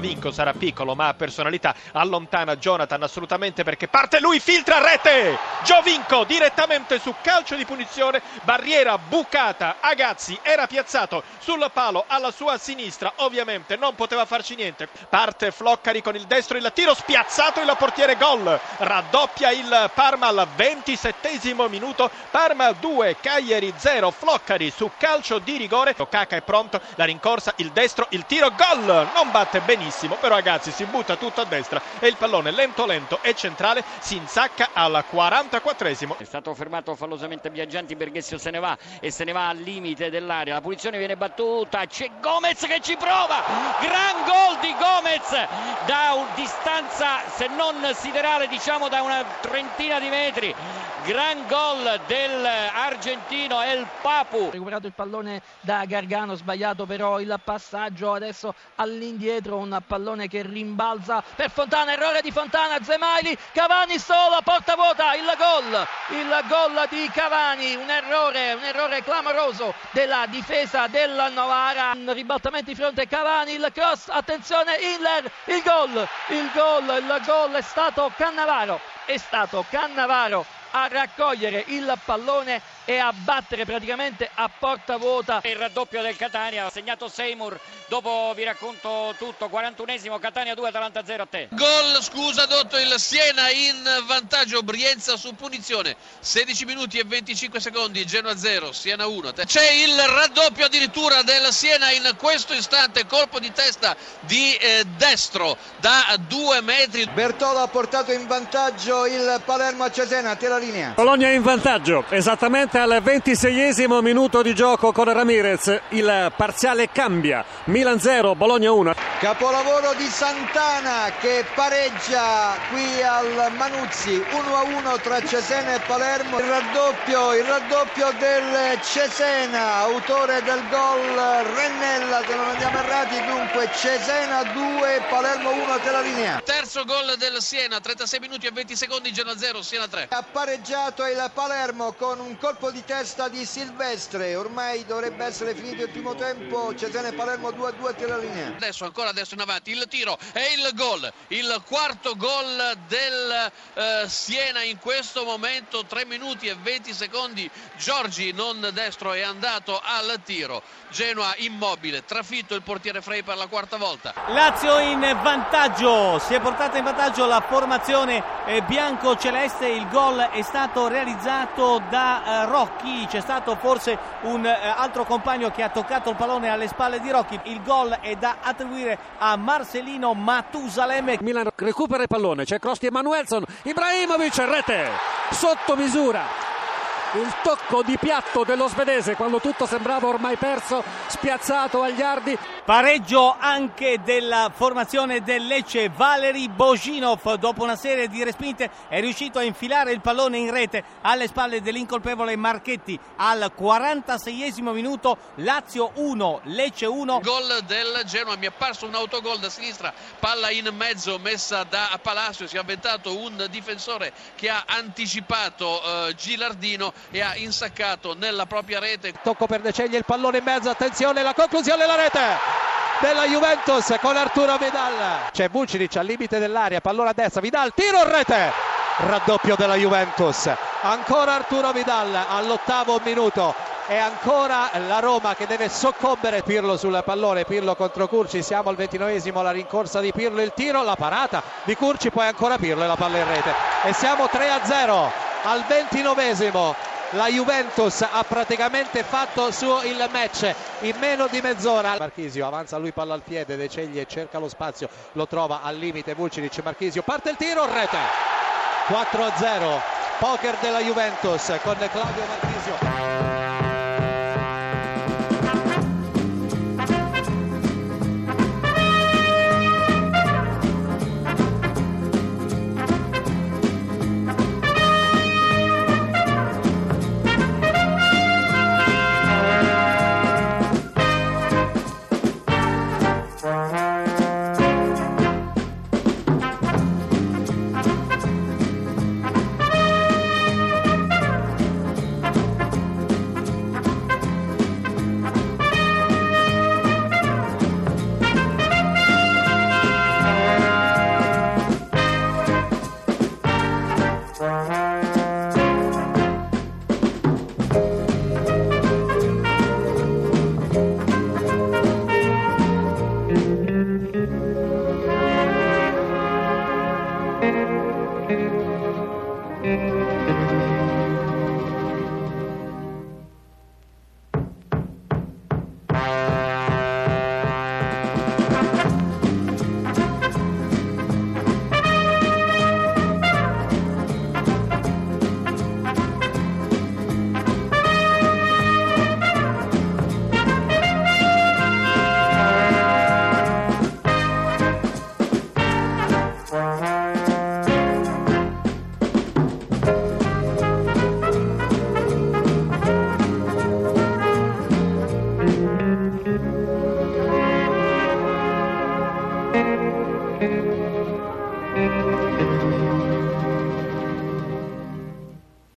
Giovinco sarà piccolo ma ha personalità, allontana Jonathan assolutamente perché parte lui, filtra rete! Giovinco direttamente su calcio di punizione, barriera bucata, Agazzi era piazzato sul palo alla sua sinistra, ovviamente non poteva farci niente. Parte Floccari con il destro, il tiro spiazzato, il portiere gol, raddoppia il Parma al 27 minuto, Parma 2, Cagliari 0, Floccari su calcio di rigore, Caca è pronto, la rincorsa, il destro, il tiro, gol, non batte benissimo, però ragazzi si butta tutto a destra e il pallone lento lento e centrale si insacca al 44esimo. È stato fermato fallosamente Biaggianti, Berghessio se ne va e se ne va al limite dell'area, la punizione viene battuta, c'è Gomez che ci prova, gran gol di Gomez da un distanza se non siderale diciamo da una trentina di metri gran gol dell'argentino El Papu. Recuperato il pallone da Gargano sbagliato però il passaggio. Adesso all'indietro un pallone che rimbalza per Fontana. Errore di Fontana Zemaili Cavani solo porta vuota. Il gol il gol di Cavani un errore un errore clamoroso della difesa del Novara. Un ribaltamento di fronte Cavani il cross attenzione Hiller il gol il gol il gol è stato Cannavaro è stato Cannavaro a raccogliere il pallone e a battere praticamente a porta vuota. Il raddoppio del Catania, ha segnato Seymour, dopo vi racconto tutto, 41esimo Catania 2, Atalanta 0 a te. Gol, scusa, dotto il Siena in vantaggio, Brienza su punizione, 16 minuti e 25 secondi, Genoa 0, Siena 1. C'è il raddoppio addirittura del Siena in questo istante, colpo di testa di eh, destro da due metri. Bertolo ha portato in vantaggio il Palermo a Cesena, te la linea. Bologna in vantaggio, esattamente al 26 minuto di gioco con Ramirez. Il parziale cambia. Milan 0, Bologna 1. Capolavoro di Santana che pareggia qui al Manuzzi 1-1 tra Cesena e Palermo. Il raddoppio, il raddoppio del Cesena, autore del gol Rennella, se non andiamo errati. Dunque Cesena 2, Palermo 1 della linea. Terzo gol del Siena, 36 minuti e 20 secondi, Genoa 0, Siena 3. Ha pareggiato il Palermo con un colpo di testa di Silvestre, ormai dovrebbe essere finito il primo tempo, Cesena e Palermo 2-2 tira linea. Adesso ancora adesso in avanti il tiro e il gol, il quarto gol del eh, Siena in questo momento, 3 minuti e 20 secondi, Giorgi non destro è andato al tiro, Genoa immobile, trafitto il portiere Frey per la quarta volta. Lazio in vantaggio, si è portata in vantaggio la formazione eh, bianco-celeste, il gol è stato realizzato da eh, Rocchi, c'è stato forse un eh, altro compagno che ha toccato il pallone alle spalle di Rocchi, il gol è da attribuire a Marcelino Matusalemme. Milan recupera il pallone, c'è Crosti e Manuelson, Ibrahimovic, rete, sotto misura. Il tocco di piatto dello svedese quando tutto sembrava ormai perso, spiazzato agli ardi. Pareggio anche della formazione del Lecce, Valeri Boginov dopo una serie di respinte è riuscito a infilare il pallone in rete alle spalle dell'incolpevole Marchetti al 46 minuto, Lazio 1, Lecce 1. Gol del Genoa, mi è apparso un autogol da sinistra, palla in mezzo messa da Palacio, si è avventato un difensore che ha anticipato eh, Gilardino e ha insaccato nella propria rete. Tocco per De Ceglie, il pallone in mezzo, attenzione, la conclusione, la rete! della Juventus con Arturo Vidal. C'è Vucinic al limite dell'area, pallone a destra, Vidal, tiro rete. Raddoppio della Juventus. Ancora Arturo Vidal all'ottavo minuto. E ancora la Roma che deve soccombere Pirlo sul pallone, Pirlo contro Curci, siamo al ventinovesimo, la rincorsa di Pirlo, il tiro, la parata di Curci, poi ancora Pirlo e la palla in rete. E siamo 3 a 0 al ventinovesimo la Juventus ha praticamente fatto su il match in meno di mezz'ora. Marchisio avanza lui palla al piede, De Ceglie cerca lo spazio, lo trova al limite Vucinic, Marchisio parte il tiro, rete 4 a 0, poker della Juventus con Claudio Marchisio. Müzik